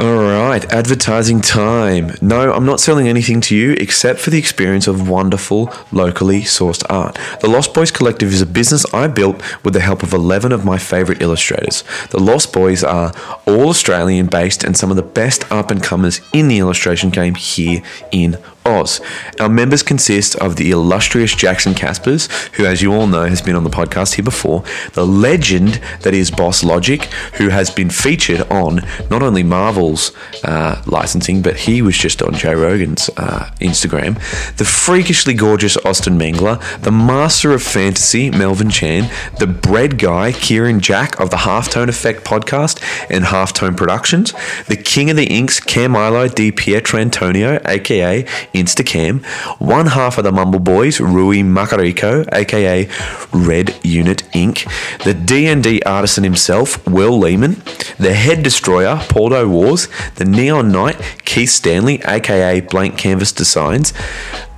All right, advertising time. No, I'm not selling anything to you except for the experience of wonderful, locally sourced art. The Lost Boys Collective is a business I built with the help of 11 of my favorite illustrators. The Lost Boys are all Australian based and some of the best up and comers in the illustration game here in Oz. Our members consist of the illustrious Jackson Caspers, who, as you all know, has been on the podcast here before, the legend that is Boss Logic, who has been featured on not only Marvel's uh, licensing, but he was just on Joe Rogan's uh, Instagram, the freakishly gorgeous Austin Mengler, the master of fantasy, Melvin Chan, the bread guy, Kieran Jack of the Halftone Effect podcast and Halftone Productions, the king of the inks, Camilo Di Pietro Antonio, aka Instacam, one half of the Mumble Boys, Rui Makariko, aka Red Unit Inc., the D&D artisan himself, Will Lehman, the Head Destroyer, Paulo Wars, the Neon Knight, Keith Stanley, aka Blank Canvas Designs,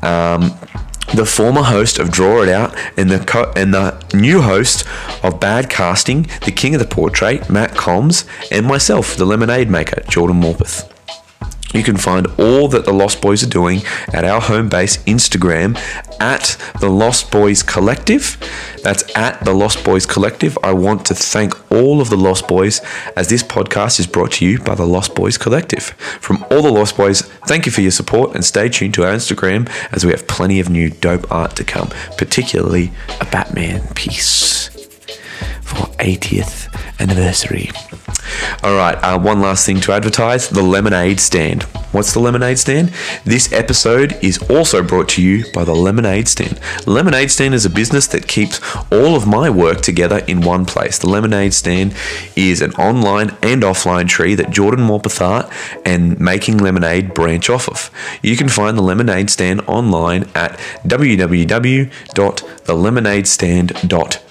um, the former host of Draw It Out and the co- and the new host of Bad Casting, the King of the Portrait, Matt Combs, and myself, the Lemonade Maker, Jordan Morpeth. You can find all that the Lost Boys are doing at our home base Instagram at the Lost Boys Collective. That's at the Lost Boys Collective. I want to thank all of the Lost Boys as this podcast is brought to you by the Lost Boys Collective. From all the Lost Boys, thank you for your support and stay tuned to our Instagram as we have plenty of new dope art to come, particularly a Batman piece for 80th anniversary. All right, uh, one last thing to advertise the Lemonade Stand. What's the Lemonade Stand? This episode is also brought to you by the Lemonade Stand. Lemonade Stand is a business that keeps all of my work together in one place. The Lemonade Stand is an online and offline tree that Jordan Morpeth Art and Making Lemonade branch off of. You can find the Lemonade Stand online at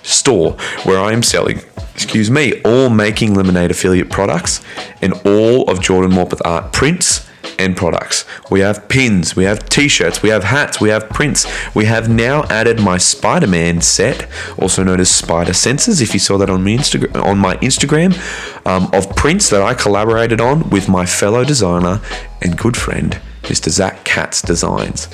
www.thelemonadestand.store, where I am selling excuse me, all making lemonade affiliate products and all of Jordan Morpeth art prints and products. We have pins, we have t-shirts, we have hats, we have prints. We have now added my Spider-Man set, also known as Spider Senses. If you saw that on my Instagram, on my Instagram, um, of prints that I collaborated on with my fellow designer and good friend, Mr. Zach Katz Designs.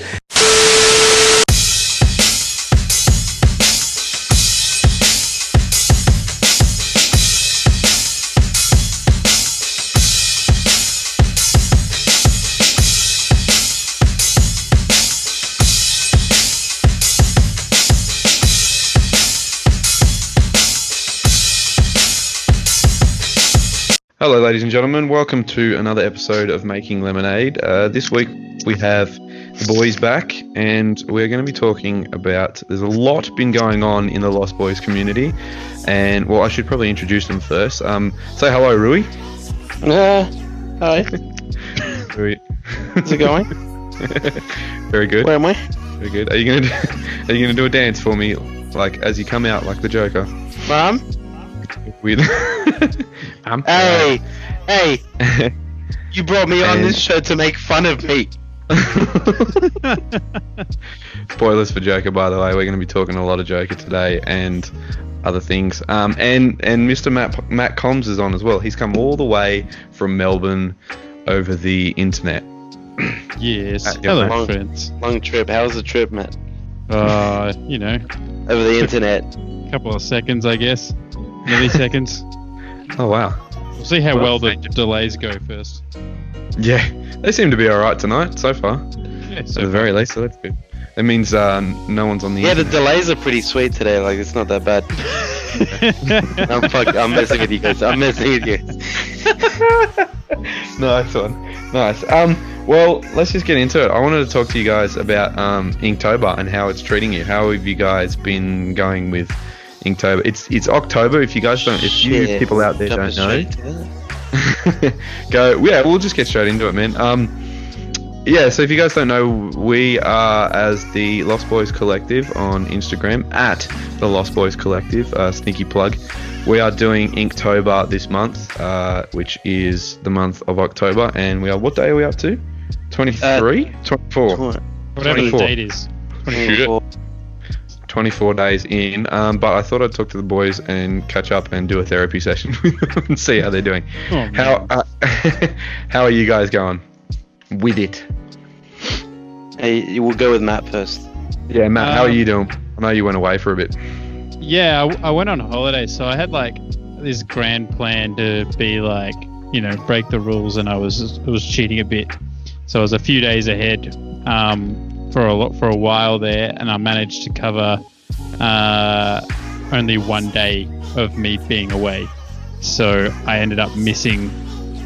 Ladies and gentlemen. Welcome to another episode of Making Lemonade. Uh, this week we have the boys back, and we're going to be talking about. There's a lot been going on in the Lost Boys community, and well, I should probably introduce them first. Um, say hello, Rui. Uh, hi. Rui. How's it going? Very good. Where am I? Very good. Are you gonna do, Are you gonna do a dance for me, like as you come out, like the Joker? Mom? With. um, Hey, hey, you brought me on this show to make fun of me. Spoilers for Joker, by the way. We're going to be talking a lot of Joker today and other things. Um, and and Mr. Matt Matt Combs is on as well. He's come all the way from Melbourne over the internet. Yes. Uh, Hello, long- friends. Long trip. How was the trip, Matt? Uh, you know, Over the internet. a couple of seconds, I guess. Milliseconds. Oh wow. We'll see how Well, well the delays go first. Yeah, they seem to be all right tonight so far. Yeah, At so the very least, so that's good. That means uh, no one's on the. Yeah, the delays are pretty sweet today. Like, it's not that bad. I'm, fuck, I'm messing with you guys. I'm messing with you nice one. Nice. Um, well, let's just get into it. I wanted to talk to you guys about um, Inktober and how it's treating you. How have you guys been going with Inktober? It's it's October. If you guys don't, if you Shit. people out there Jumping don't know, straight to that. go. Yeah, we'll just get straight into it, man. Um, yeah. So if you guys don't know, we are as the Lost Boys Collective on Instagram at the Lost Boys Collective. Uh, sneaky plug. We are doing Inktober this month, uh, which is the month of October, and we are. What day are we up to? 23? 24. whatever the 24. date is. Shoot it. 24. 24 days in, um, but I thought I'd talk to the boys and catch up and do a therapy session with them and see how they're doing. Oh. How uh, how are you guys going with it? Hey, we'll go with Matt first. Yeah, Matt, how are Um, you doing? I know you went away for a bit. Yeah, I, I went on holiday, so I had like this grand plan to be like, you know, break the rules, and I was I was cheating a bit. So I was a few days ahead um, for a lo- for a while there, and I managed to cover uh, only one day of me being away. So I ended up missing.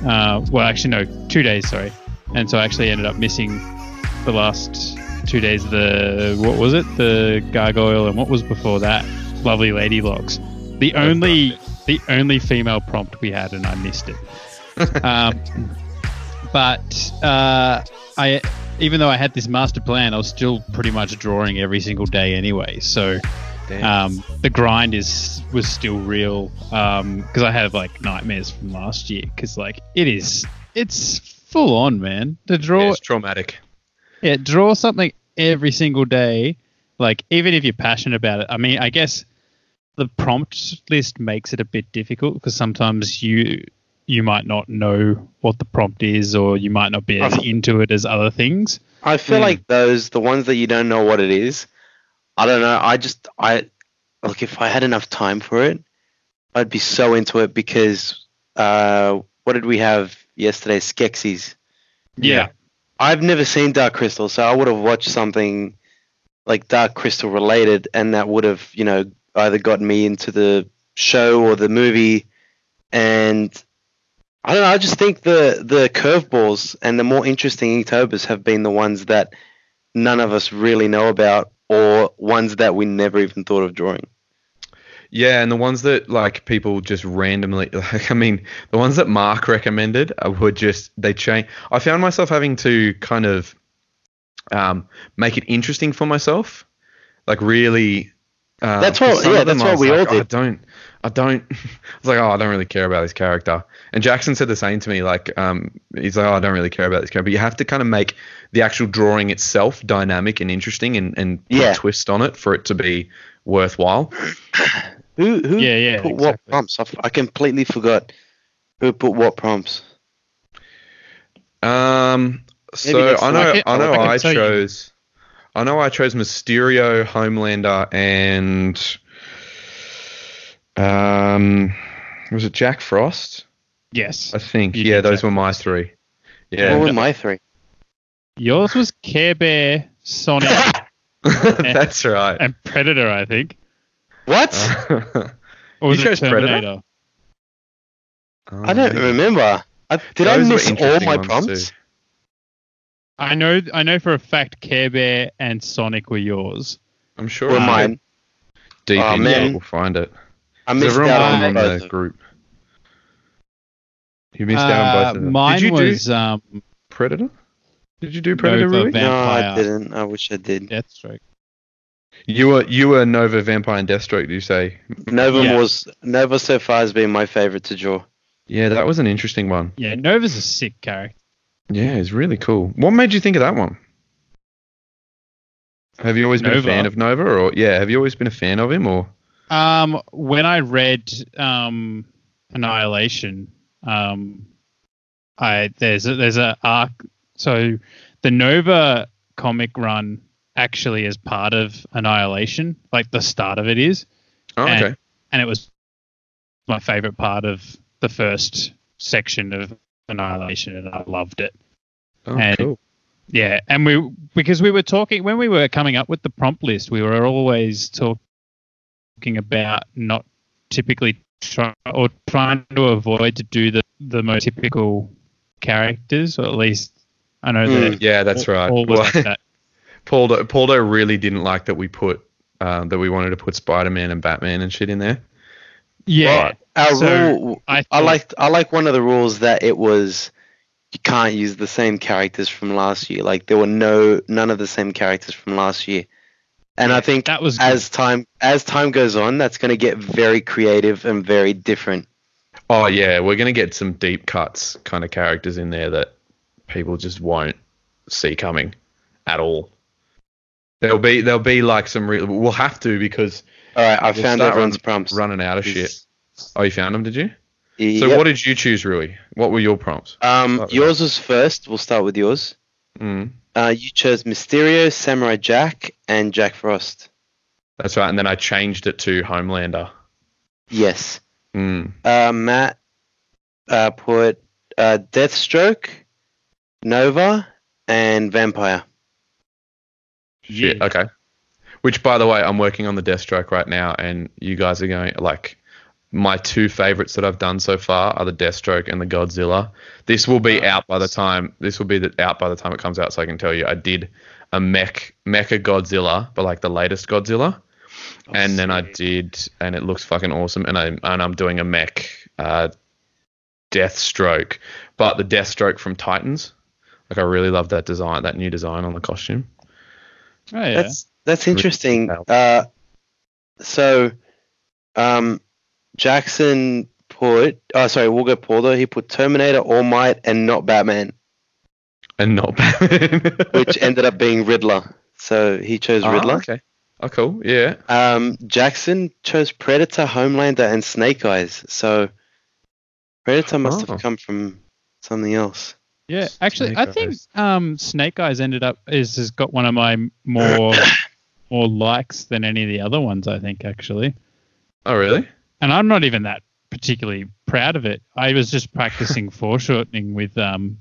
Uh, well, actually, no, two days. Sorry, and so I actually ended up missing the last two days of the what was it? The gargoyle, and what was before that? Lovely lady locks. The only the only female prompt we had, and I missed it. um, but uh, I, even though I had this master plan, I was still pretty much drawing every single day anyway. So um, the grind is was still real because I have like nightmares from last year. Because like it is, it's full on, man. To draw, Yeah, it's traumatic. yeah, draw something every single day. Like even if you're passionate about it, I mean, I guess the prompt list makes it a bit difficult because sometimes you you might not know what the prompt is, or you might not be as into it as other things. I feel Hmm. like those, the ones that you don't know what it is, I don't know. I just, I, look, if I had enough time for it, I'd be so into it because, uh, what did we have yesterday? Skeksis. Yeah, I've never seen Dark Crystal, so I would have watched something like Dark Crystal related, and that would have, you know, either gotten me into the show or the movie. And I don't know. I just think the the curveballs and the more interesting Inktober's have been the ones that none of us really know about, or ones that we never even thought of drawing. Yeah, and the ones that like people just randomly like I mean, the ones that Mark recommended uh, were just they change. I found myself having to kind of um, make it interesting for myself, like really. Um, That's what- yeah, that's what we all like, "Oh, I did." don't, I don't. I was like, oh, I don't really care about this character. And Jackson said the same to me. Like, um, he's like, oh, I don't really care about this character. But you have to kind of make the actual drawing itself dynamic and interesting, and and put Yeah. a twist on it for it to be worthwhile. Who who Yeah, yeah, put what exactly. prompts? I completely forgot who put what prompts. Um. So I know. I I know. I can I, tell you. chose. I know. I chose Mysterio, Homelander, and um, was it Jack Frost? yes. I think. You yeah, those Jack were my three. Yeah. What Yeah, were my three? Yours was Care Bear, Sonic, that's right. and Predator, I think. What? Or was You it chose Predator? Terminator? I don't remember. I, did Those I miss all my prompts? too. I know, I know for a fact Care Bear and Sonic were yours. I'm sure. Were if mine? Deep Oh, in man. there, we'll find it. I 'Cause missed everyone out on on both. the of them. group. You missed out on Uh, both of them. Mine Did you was do um, Predator? Did you do Predator Nova really? Van- No, I didn't. I wish I did. Deathstroke. You were you were Nova Vampire and Deathstroke. Did you say? Nova Yeah. was Nova so far has been my favorite to draw. Yeah, that was an interesting one. Yeah, Nova's a sick character. Yeah, it's really cool. What made you think of that one? Have you always been a fan of Nova, or yeah, have you always been a fan of him, or Um, when I read um, Annihilation, um, I there's a, there's a arc. So the Nova comic run actually is part of Annihilation. Like the start of it is, oh, And- okay, and it was my favorite part of the first section of Annihilation, and I loved it. oh, and- cool. Yeah, and we because we were talking when we were coming up with the prompt list, we were always talking about not typically try or trying to avoid to do the the most typical characters, or at least I know Mm. that Yeah, that's right. Paul was Well, like that. Pauldo, Pauldo really didn't like that we put uh, that we wanted to put Spider Man and Batman and shit in there. Yeah, Right. Our So, rule, I I thought- liked I like one of the rules that it was you can't use the same characters from last year. Like there were no none of the same characters from last year. And I think that was as time as time goes on, that's going to get very creative and very different. Oh yeah, we're gonna get some deep cuts kind of characters in there that people just won't see coming at all. There'll be there'll be like some real. We'll have to because All right, I We'll found start everyone's run- prompts. running out of shit. Oh, you found them, did you? So Yep. what did you choose, Rui? What were your prompts? Um, yours was first. We'll start with yours. Mm, Uh, you chose Mysterio, Samurai Jack, and Jack Frost. that's right. And then I changed it to Homelander. Yes. Mm. Uh, Matt uh, put uh, Deathstroke, Nova, and Vampire. Shit. Yeah. Okay. Which, by the way, I'm working on the Deathstroke right now, and you guys are going like my two favorites that I've done so far are the Deathstroke and the Godzilla. This will be out by the time this will be the, out by the time it comes out, so I can tell you I did a mech mecha Godzilla, but like the latest Godzilla, and then I did, and it looks fucking awesome. And I and I'm doing a mech uh, Deathstroke, but the Deathstroke from Titans. Like I really love that design, that new design on the costume. Oh yeah. That's that's interesting. Uh, so, um, Jackson put. Oh, sorry, we'll go Paul He put Terminator, All Might, and not Batman, and not Batman. which ended up being Riddler. So he chose Ah, Riddler. okay. Oh, cool. Yeah. Um, Jackson chose Predator, Homelander, and Snake Eyes. So Predator must Oh. have come from something else. Yeah, actually, Snake I think um, Snake Eyes ended up is has got one of my more more likes than any of the other ones. I think actually, Oh, really? And I'm not even that particularly proud of it. I was just practicing foreshortening with um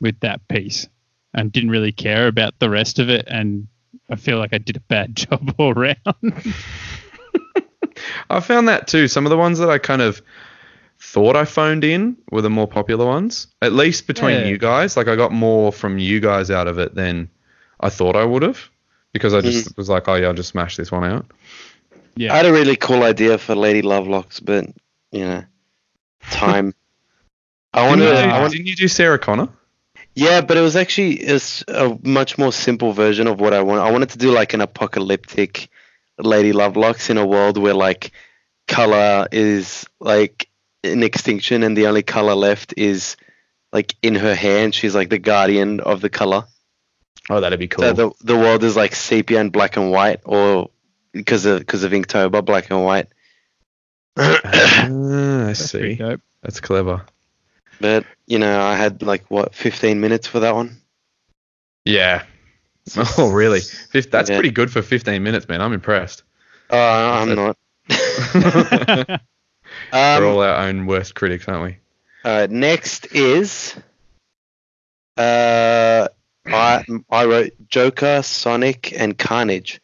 with that piece, and didn't really care about the rest of it. And I feel like I did a bad job all round. I found that too. Some of the ones that I kind of thought I phoned in were the more popular ones. At least between Yeah. you guys. Like I got more from you guys out of it than I thought I would have. Because I just was like, oh yeah, I'll just smash this one out. I had a really cool idea for Lady Lovelocks, but you know, time. I wanted. Didn't, to, you I do, want, didn't you do Sarah Connor? yeah, but it was actually it's a much more simple version of what I want. I wanted to do like an apocalyptic Lady Lovelocks in a world where like color is like in extinction, and the only color left is like in her hair, and she's like the guardian of the color. Oh, that'd be cool. So the the world is like sepia and black and white, or because of because of Inktober, black and white. Ah, I that's see. dope. That's clever. But you know, I had like what 15 minutes for that one. Yeah. Oh, really? Fif- That's Yeah. pretty good for 15 minutes, man. I'm impressed. Oh, I'm not. We're um, all our own worst critics, aren't we? all right, next is uh, I I wrote Joker, Sonic, and Carnage,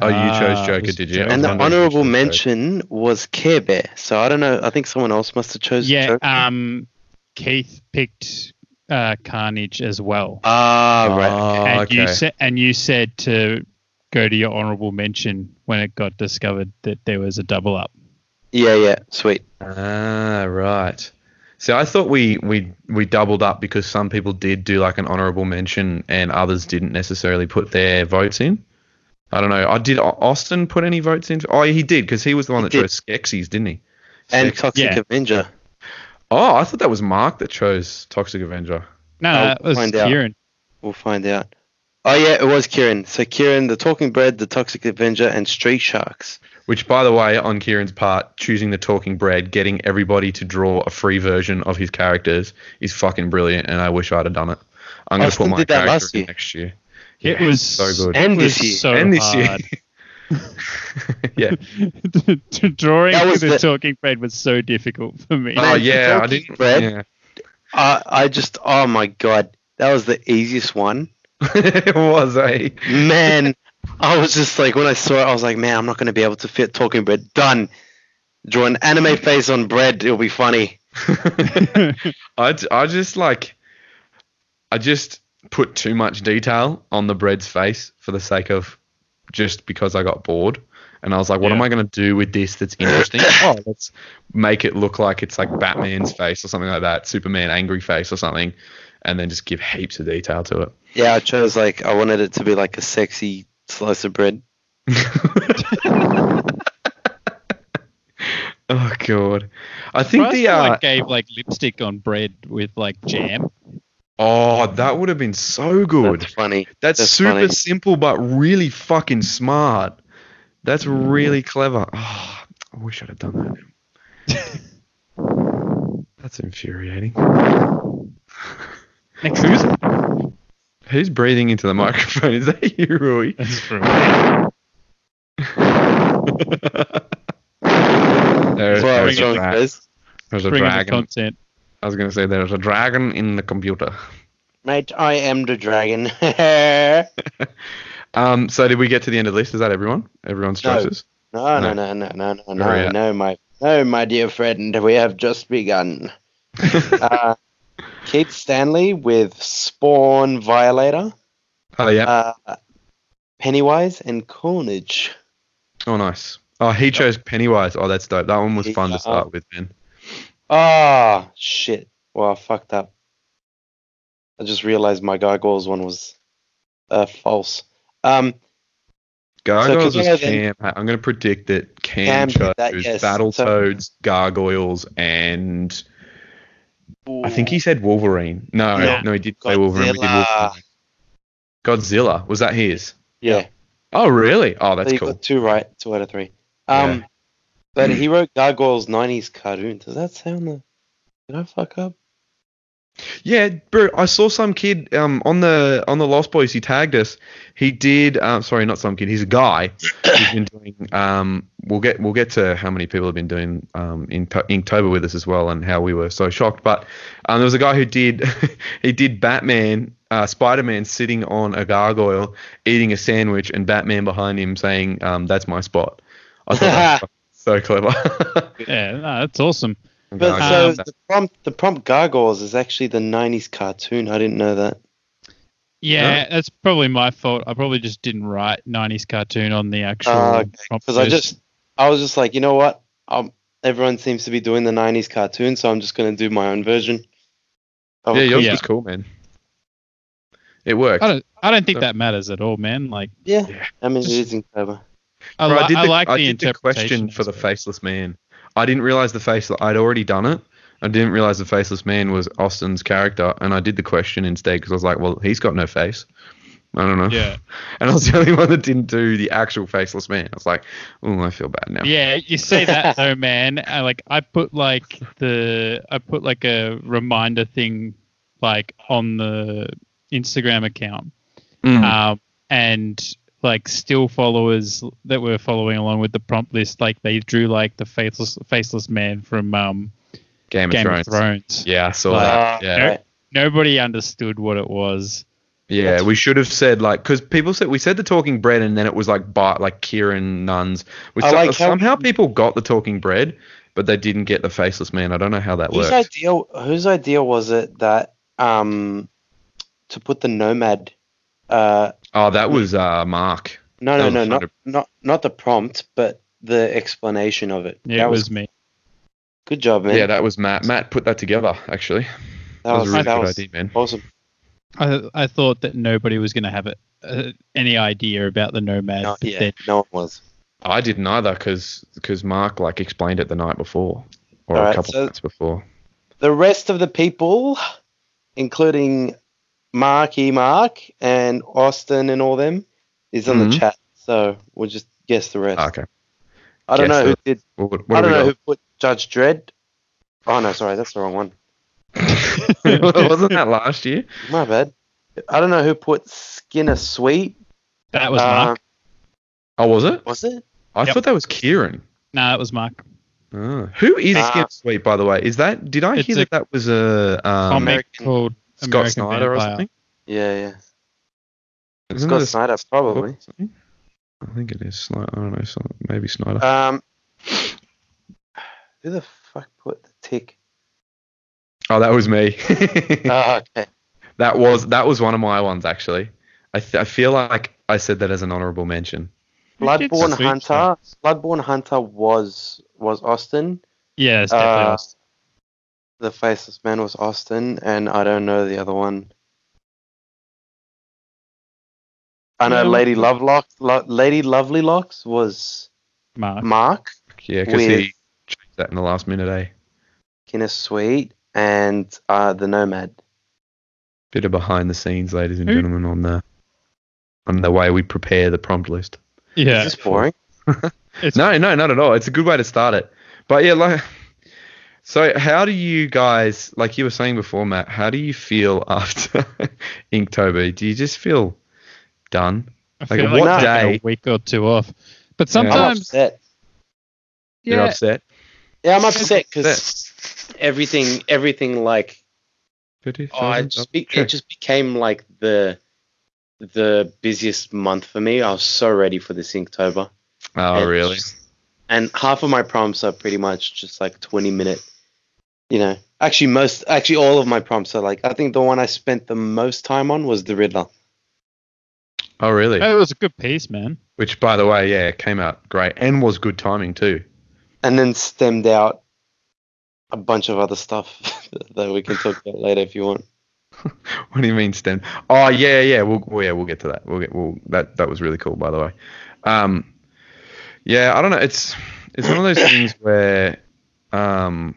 Oh, you chose Ah, Joker, did you? Joker. And the wondering if you honorable mention was Care Bear. So I don't know. I think someone else must have chosen yeah, Joker. um, Keith picked uh, Carnage as well. ah, right. Oh, and okay. you said and you said to go to your honorable mention when it got discovered that there was a double up. Yeah, yeah, sweet. Ah, right. So I thought we, we we doubled up because some people did do like an honorable mention and others didn't necessarily put their votes in. I don't know. I did uh, Austin put any votes in? Oh, he did because he was the one He that did. chose Skeksis, didn't he? And Skeksis. Toxic Yeah. Avenger. Oh, I thought that was Mark that chose Toxic Avenger. No, I'll that was find out. Kieran. We'll find out. Oh yeah, it was Kieran. So Kieran, the Talking Bread, the Toxic Avenger, and Street Sharks. Which, by the way, on Kieran's part, choosing the talking bread, getting everybody to draw a free version of his characters is fucking brilliant, and I wish I'd have done it. I'm going to put my did that character last in year. next year. It Yeah, was so good. And this year. so and this year. hard. yeah. Drawing That was the, the- talking bread was so difficult for me. Oh Man, yeah, I didn't. bread. Yeah. I I just oh my god, that was the easiest one. it was eh? a. Man, I was just like when I saw it, I was like, man, I'm not gonna be able to fit Talking Bread. Done. Draw an anime face on bread. It'll be funny. I, I just like I just put too much detail on the bread's face for the sake of just because I got bored. And I was like, what am I going to do with this that's interesting? oh, let's make it look like it's like Batman's face or something like that, Superman angry face or something, and then just give heaps of detail to it. Yeah, I chose like I wanted it to be like a sexy slice of bread. oh god, I think Surprised the no one uh, gave like lipstick on bread with like jam. Oh, that would have been so good. That's funny. That's, that's super funny. simple, but really fucking smart. That's mm. really clever. Oh, I wish I'd have done that. That's infuriating. Next Who's who's breathing into the oh. microphone? Is that you, Rui? That's from There's, That's what I there's was a, showing dra- Chris. there's a bringing the dragon. content. I was gonna say there's a dragon in the computer. Mate, I am the dragon. Um, so did we get to the end of the list? Is that everyone? Everyone's No. choices? no, no, no, no, no, we no, at? no, my, no, my dear friend. We have just begun. uh, Keith Stanley with Spawn Violator, oh yeah. uh, Pennywise, and Carnage. oh nice. Oh, he chose Pennywise. Oh, that's dope. That one was fun to start with, man. Ah, shit. Well, I fucked up. I just realized my gargoyles one was uh, false. Um, Gargoyles was them- Cam. I'm going to predict that Cam, Cam chose that, yes. Battletoads, Gargoyles, and I think he said Wolverine. No, No. no, he did say Wolverine. Did Godzilla. Wolverine. Godzilla. Was that his? yeah. Oh, really? Oh, that's so you cool. got two right, two out of three. Um, Yeah. But he wrote Gargoyles '90s cartoon. Does that sound the? Did I fuck up? Yeah, bro. I saw some kid um on the on the Lost Boys. He tagged us. He did. Um, sorry, not some kid. He's a guy. He's been doing. Um, we'll get we'll get to how many people have been doing um in Inktober with us as well, and how we were so shocked. But um, there was a guy who did he did Batman, uh, Spider Man sitting on a gargoyle eating a sandwich, and Batman behind him saying, um, "That's my spot." I thought that was so clever. Yeah, no, that's awesome. But Gargoyle. so the prompt, the prompt Gargoyles is actually the '90s cartoon. I didn't know that. Yeah, that's probably my fault. I probably just didn't write '90s cartoon on the actual. Ah, okay. prompt Because I just, I was just like, you know what? Um, everyone seems to be doing the '90s cartoon, so I'm just gonna do my own version. of yeah, it. yours Yeah. was cool, man. It worked. I don't. I don't think So- that matters at all, man. Like, yeah. Yeah. I mean, it Just- is in October. I, li- did I the, like I the did the question for the faceless man. I didn't realize the face. I'd already done it. I didn't realize the faceless man was Austin's character, and I did the question instead because I was like, well, he's got no face. I don't know. Yeah, And I was the only one that didn't do the actual faceless man. I was like, oh, I feel bad now. yeah. You say that though, man. I, like, I put like the, I put like a reminder thing, like on the Instagram account, Mm. um, and like still followers that were following along with the prompt list, like they drew like the faceless faceless man from um, Game, Game of of Thrones. Thrones. Yeah, I saw Like- that. Yeah. right. Nobody understood what it was. Yeah, we should have said like because people said we said the talking bread and then it was like Bart like Kieran Nuns. Which I some- like how- somehow people got the talking bread, but they didn't get the faceless man. I don't know how that Whose works. idea? Whose idea was it that um to put the nomad? Uh, Oh, that was uh Mark. no, That no, no, not 100 not not the prompt, but the explanation of it. Yeah, that it was me. good job, man. Yeah, that was Matt. Matt put that together actually. that, That was a really that good was idea, man. awesome. I I thought that nobody was going to have it, uh, any idea about the nomad. No, but yeah, then- no one was. I didn't either because Mark like explained it the night before or a Alright, couple so- nights before. The rest of the people, including Marky Mark and Austin and all them, is on Mhm. the chat. So we'll just guess the rest. Okay. I don't guess know who the- did. What, what I do don't know got? who put Judge Dredd. Oh no, sorry, that's the wrong one. Wasn't that last year? My bad. I don't know who put Skinner Sweet. that was Uh, Mark. Oh, was it? Was it? I Yep. thought that was Kieran. No, that was Mark. Oh. Who is Ah. Skip Sweet, by the way? Is that? Did I hear that that was a um, Comic American- called Scott American Snyder or something? Yeah, yeah. Isn't Scott it a Snyder, probably. something? I think it is. Snyder. I don't know. so- Maybe Snyder. Um, who the fuck put the tick? oh, that was me. Oh, okay. that was that was one of my ones actually. I th- I feel like I said that as an honorable mention. Bloodborne Sweet Hunter. Bloodborne Hunter was was Austin. Yeah, it's definitely Uh, Austin. The Faceless Man was Austin, and I don't know the other one. I know Yeah, Lady what- Lovelock, Lo- Lady Lovely Locks was Mark. Mark, Yeah, because he changed that in the last minute, eh? Kenneth Sweet, and uh, the Nomad. Bit of behind the scenes, ladies and Who- gentlemen, on the on the way we prepare the prompt list. Yeah. Is this boring? It's, No, no, not at all. It's a good way to start it. But yeah, like so how do you guys like you were saying before, Matt, how do you feel after Inktober? Do you just feel done? I like, feel what like taking day- a week or two off. But Yeah. I'm sometimes, upset. You're yeah, upset? Yeah, I'm upset because everything, everything like oh, it just, be, it just became like the the busiest month for me. I was so ready for this Inktober. Oh And really? just- And half of my prompts are pretty much just like 20 minute. You know, actually most, actually all of my prompts are like. I think the one I spent the most time on was the Riddler. Oh really? it was a good piece, man. Which by the way, yeah, came out great and was good timing too. and then stemmed out a bunch of other stuff that we can talk about later if you want. What do you mean stem? Oh yeah, yeah. We'll, well yeah, we'll get to that. We'll get. We'll that that was really cool, by the way. Um, yeah, I don't know. It's it's one of those things where, um,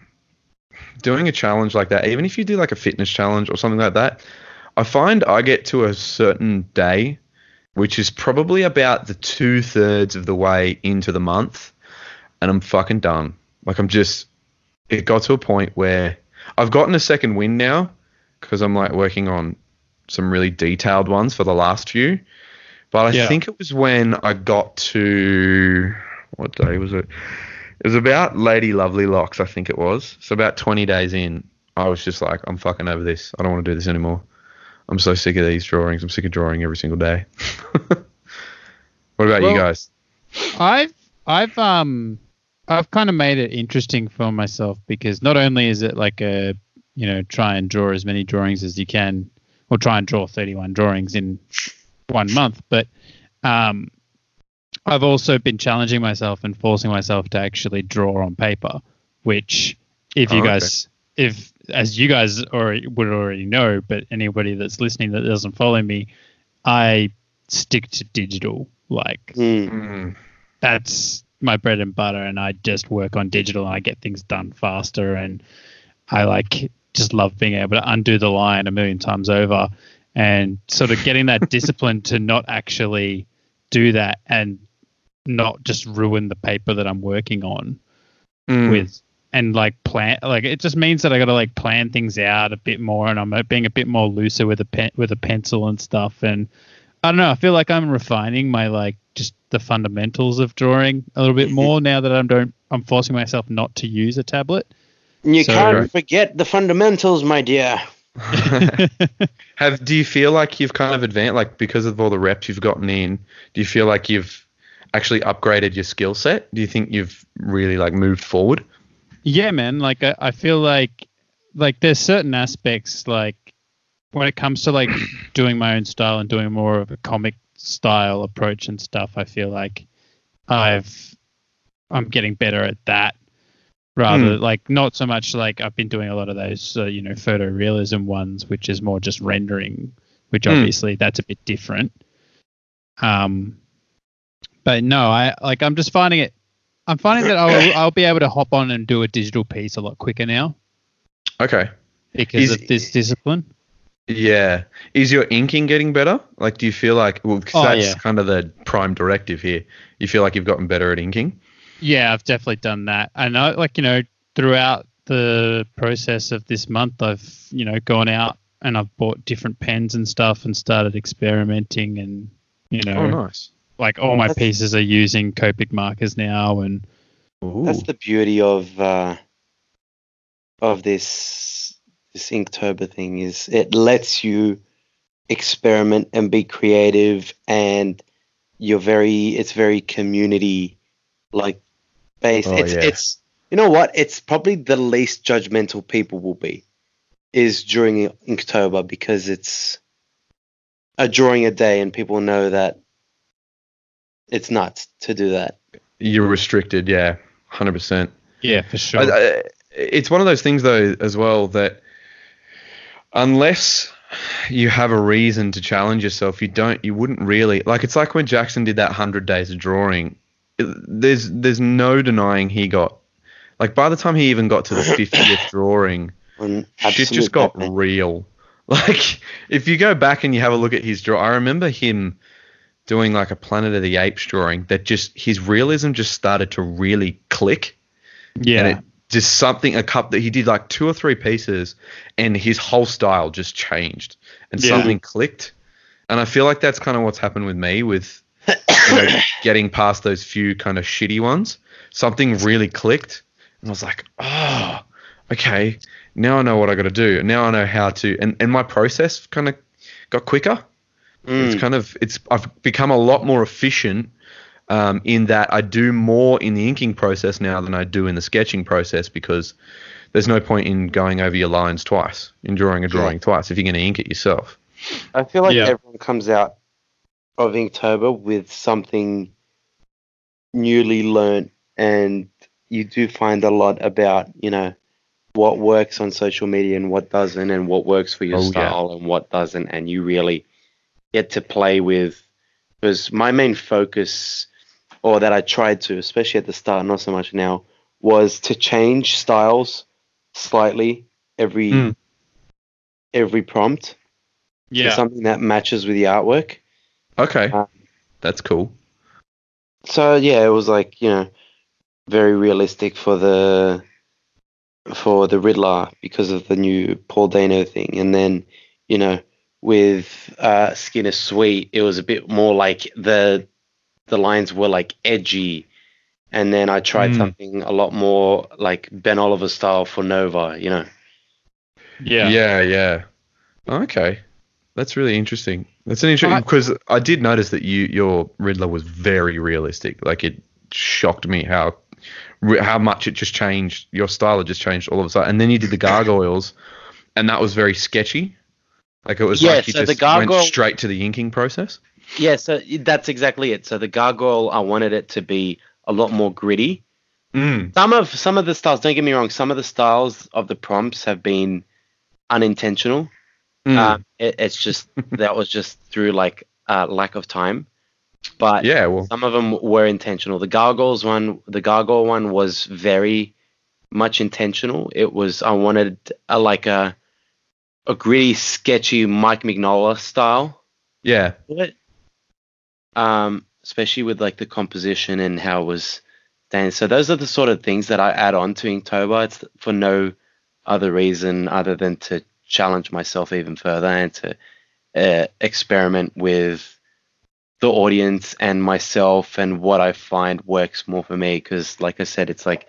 doing a challenge like that, even if you do like a fitness challenge or something like that, I find I get to a certain day, which is probably about the two thirds of the way into the month, and I'm fucking done. Like I'm just. It got to a point where I've gotten a second wind now because I'm like working on some really detailed ones for the last few. But I Yeah. think it was when I got to what day was it? It was about Lady Lovely Locks, I think it was. So about 20 days in, I was just like, I'm fucking over this. I don't want to do this anymore. I'm so sick of these drawings. I'm sick of drawing every single day. what about you guys? I've I've um I've kind of made it interesting for myself because not only is it like a you know try and draw as many drawings as you can or try and draw 31 drawings in one month but um I've also been challenging myself and forcing myself to actually draw on paper which if Oh, you okay. guys if as you guys already would already know but anybody that's listening that doesn't follow me I stick to digital like. Mm, that's my bread and butter and I just work on digital and I get things done faster and I like just love being able to undo the line a million times over and sort of getting that discipline to not actually do that and not just ruin the paper that I'm working on mm. with and like plan like it just means that I got to like plan things out a bit more and I'm uh, being a bit more looser with a pen with a pencil and stuff and I don't know I feel like I'm refining my like just the fundamentals of drawing a little bit more now that I'm don't I'm forcing myself not to use a tablet. You So- can't forget the fundamentals, my dear. Have do you feel like you've kind of advanced, like because of all the reps you've gotten in? Do you feel like you've actually upgraded your skill set? Do you think you've really like moved forward? Yeah, man. Like I, I feel like like there's certain aspects like when it comes to like doing my own style and doing more of a comic style approach and stuff. I feel like I've I'm getting better at that rather like not so much like I've been doing a lot of those uh, you know photorealism ones, which is more just rendering, which Hmm. obviously that's a bit different. Um, but no, I like I'm just finding it. I'm finding that I'll I'll be able to hop on and do a digital piece a lot quicker now Okay. because Is- of this discipline. Yeah. Is your inking getting better? Like, do you feel like well, 'cause Oh, that's yeah. kind of the prime directive here. You feel like you've gotten better at inking? Yeah, I've definitely done that. And I like you know throughout the process of this month, I've you know gone out and I've bought different pens and stuff and started experimenting and you oh, know Oh, nice. Like all my That's- pieces are using Copic markers now and Ooh. That's the beauty of uh, of this this Inktober thing is it lets you experiment and be creative and you're very it's very community like based. Oh, it's yeah. it's you know what? It's probably the least judgmental people will be is during Inktober because it's a drawing a day and people know that it's nuts to do that. You're restricted. Yeah. Hundred percent. yeah for sure. I, I, it's one of those things though as well that unless you have a reason to challenge yourself, you don't. You wouldn't really like. It's like when Jackson did that hundred days of drawing. There's there's no denying he got like by the time he even got to the fiftieth drawing, On shit just got real. Like if you go back and you have a look at his draw, I remember him doing like a Planet of the Apes drawing that just his realism just started to really click. Yeah. And it just something a cup that he did like two or three pieces and his whole style just changed and Yeah. something clicked. And I feel like that's kind of what's happened with me with you know, getting past those few kind of shitty ones. Something really clicked and I was like, oh, okay, now I know what I got to do. Now I know how to, and, and my process kind of got quicker. Mm. It's kind of it's I've become a lot more efficient um, in that I do more in the inking process now than I do in the sketching process because there's no point in going over your lines twice, in drawing a drawing twice if you're going to ink it yourself. I feel like Yeah. everyone comes out of Inktober with something newly learnt, and you do find a lot about you know what works on social media and what doesn't, and what works for your Oh, yeah. style and what doesn't, and you really get to play with. Because my main focus, or that I tried to, especially at the start, not so much now, was to change styles slightly every Mm. every prompt to yeah. something that matches with the artwork. Okay, Um, that's cool. So yeah, it was like you know very realistic for the for the Riddler because of the new Paul Dano thing, and then you know with uh, Skinner Sweet, it was a bit more like the the lines were like edgy, and then I tried Mm. something a lot more like Ben Oliver style for Nova, you know. yeah. Yeah, yeah. Okay, that's really interesting. That's an interesting because I did notice that you your Riddler was very realistic. Like it shocked me how how much it just changed. Your style had just changed all of a sudden, and then you did the gargoyles, and that was very sketchy. Like it was Yeah, like you so the just gargoyle- went straight to the inking process. Yeah, so that's exactly it. So the gargoyle, I wanted it to be a lot more gritty. Mm. Some of some of the styles, don't get me wrong, some of the styles of the prompts have been unintentional. Mm. Um, it, it's just that was just through like uh, lack of time. But yeah, well, some of them were intentional. The gargoyles one, the gargoyle one was very much intentional. It was I wanted a, like a a gritty, sketchy Mike Mignola style yeah. Um, especially with like the composition and how it was done. So those are the sort of things that I add on to Inktober. It's for no other reason other than to challenge myself even further and to uh, experiment with the audience and myself and what I find works more for me. Because, like I said, it's like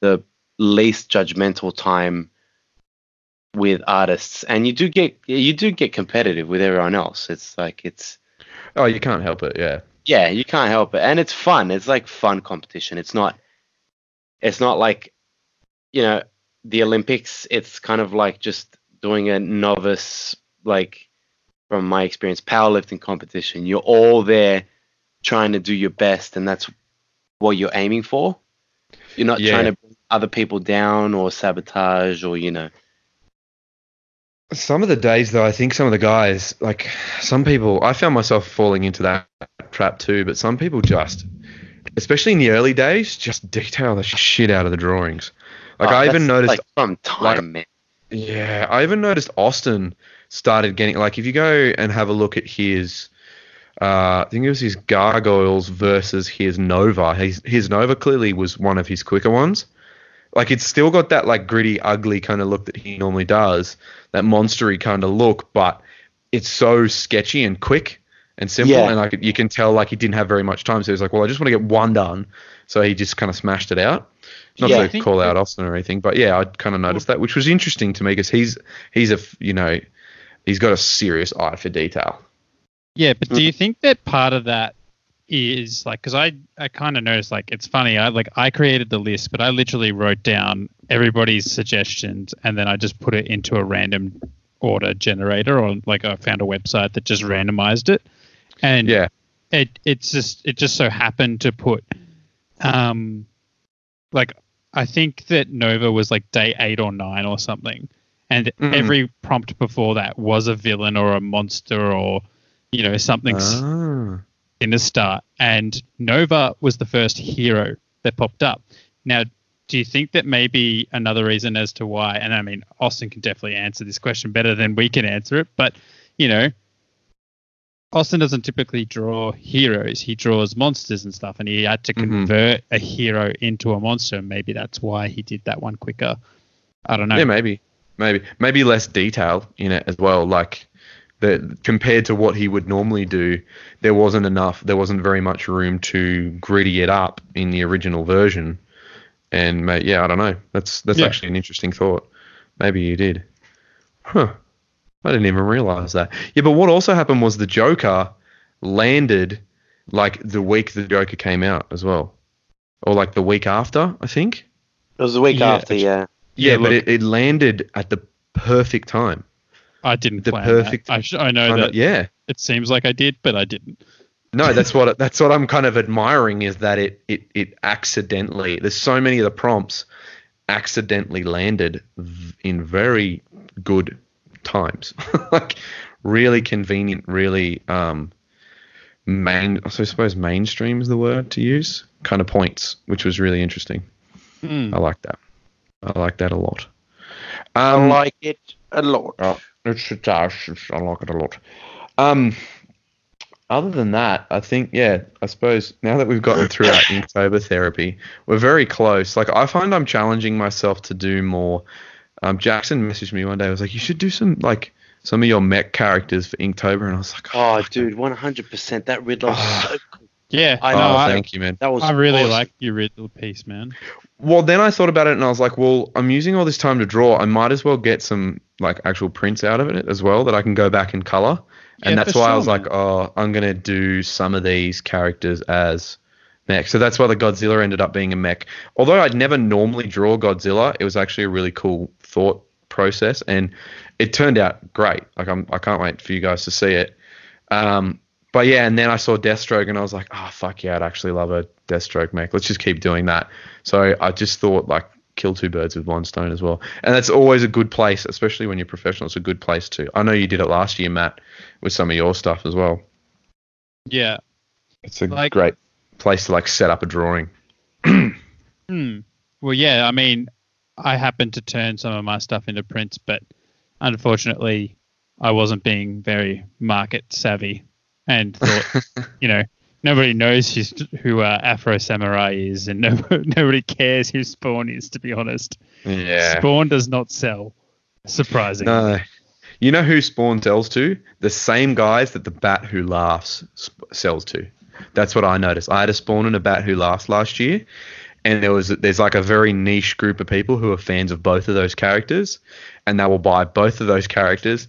the least judgmental time with artists, and you do get you do get competitive with everyone else. It's like it's oh, you can't help it. Yeah, yeah, you can't help it, and it's fun. It's like fun competition. It's not. It's not like, you know, the Olympics. It's kind of like just doing a novice, like, from my experience, powerlifting competition. You're all there, trying to do your best, and that's what you're aiming for. You're not Yeah. trying to bring other people down or sabotage or you know. Some of the days, though, I think some of the guys, like some people, I found myself falling into that trap too. But some people just, especially in the early days, just detail the shit out of the drawings. Like Oh, I even noticed, like from time, like- man. yeah, I even noticed Austin started getting like if you go and have a look at his, uh, I think it was his gargoyles versus his Nova. His his Nova clearly was one of his quicker ones. Like it's still got that like gritty, ugly kind of look that he normally does, that monstery kind of look, but it's so sketchy and quick and simple, Yeah. and like you can tell like he didn't have very much time, so he's like, well, I just want to get one done, so he just kind of smashed it out. Not Yeah, to call out Austin or anything, but yeah, I kind of noticed that, which was interesting to me because he's he's a you know he's got a serious eye for detail. Yeah, but do mm. you think that part of that is like because I I kind of noticed like it's funny I like I created the list but I literally wrote down everybody's suggestions and then I just put it into a random order generator or like I found a website that just randomized it. And Yeah, it it's just it just so happened to put um like I think that Nova was like day eight or nine or something, and Mm. every prompt before that was a villain or a monster or you know something In the start. And Nova was the first hero that popped up. Now do you think that maybe another reason as to why? And I mean, Austin can definitely answer this question better than we can answer it. But you know, Austin doesn't typically draw heroes; he draws monsters and stuff, and he had to Mhm. convert a hero into a monster. Maybe that's why he did that one quicker. I don't know. Yeah, maybe, maybe, maybe less detail in it as well. Like the compared to what he would normally do, there wasn't enough. There wasn't very much room to gritty it up in the original version. And ma- yeah, I don't know. That's that's Yeah. actually an interesting thought. Maybe you did. Huh. I didn't even realize that. Yeah, but what also happened was the Joker landed like the week the Joker came out as well, or like the week after, I think. It was the week Yeah, after, yeah. Yeah, Yeah, but look- it, it landed at the perfect time. I didn't the plan perfect- that. I, sh- I know Kind that of- yeah. it seems like I did, but I didn't. No, that's what that's what I'm kind of admiring is that it it it accidentally. There's so many of the prompts accidentally landed in very good times, like really convenient, really um main. So I suppose mainstream is the word to use. Kind of points, which was really interesting. Hmm. I like that. I like that a lot. I Um, like it a lot. Oh, it's, it's, uh, it's- I like it a lot. Um, other than that, I think yeah, I suppose now that we've gotten through our Inktober therapy, we're very close. Like I find I'm challenging myself to do more. Um, Jackson messaged me one day. I was like, you should do some like some of your mech characters for Inktober, and I was like, Oh, fuck, dude, 100%. That Riddler was so cool. Yeah, I Oh, know, I- thank you, man. That was I really awesome. like your Riddle piece, man. Well, then I thought about it and I was like, well, I'm using all this time to draw. I might as well get some like actual prints out of it as well that I can go back and color. Yeah, And that's for why I sure, was like, oh, I'm going to do some of these characters as mech. So that's why the Godzilla ended up being a mech. Although I'd never normally draw Godzilla, it was actually a really cool thought process and it turned out great. Like I'm, I can't wait for you guys to see it. Um, but yeah, and then I saw Deathstroke and I was like, oh fuck yeah, I'd actually love a Deathstroke mech. Let's just keep doing that. So I just thought like kill two birds with one stone as well. And that's always a good place, especially when you're professional. It's a good place to. I know you did it last year, Matt, with some of your stuff as well. Yeah. It's a Like- great place to like set up a drawing. Hmm. Well, yeah. I mean, I happened to turn some of my stuff into prints, but unfortunately, I wasn't being very market savvy and thought, you know, nobody knows who's, who uh, Afro Samurai is, and no, nobody cares who Spawn is. To be honest, yeah. Spawn does not sell. Surprising. No. You know who Spawn sells to? The same guys that the Bat Who Laughs sells to. That's what I noticed. I had a Spawn and a Bat Who Laughs last year, and there was there's like a very niche group of people who are fans of both of those characters, and they will buy both of those characters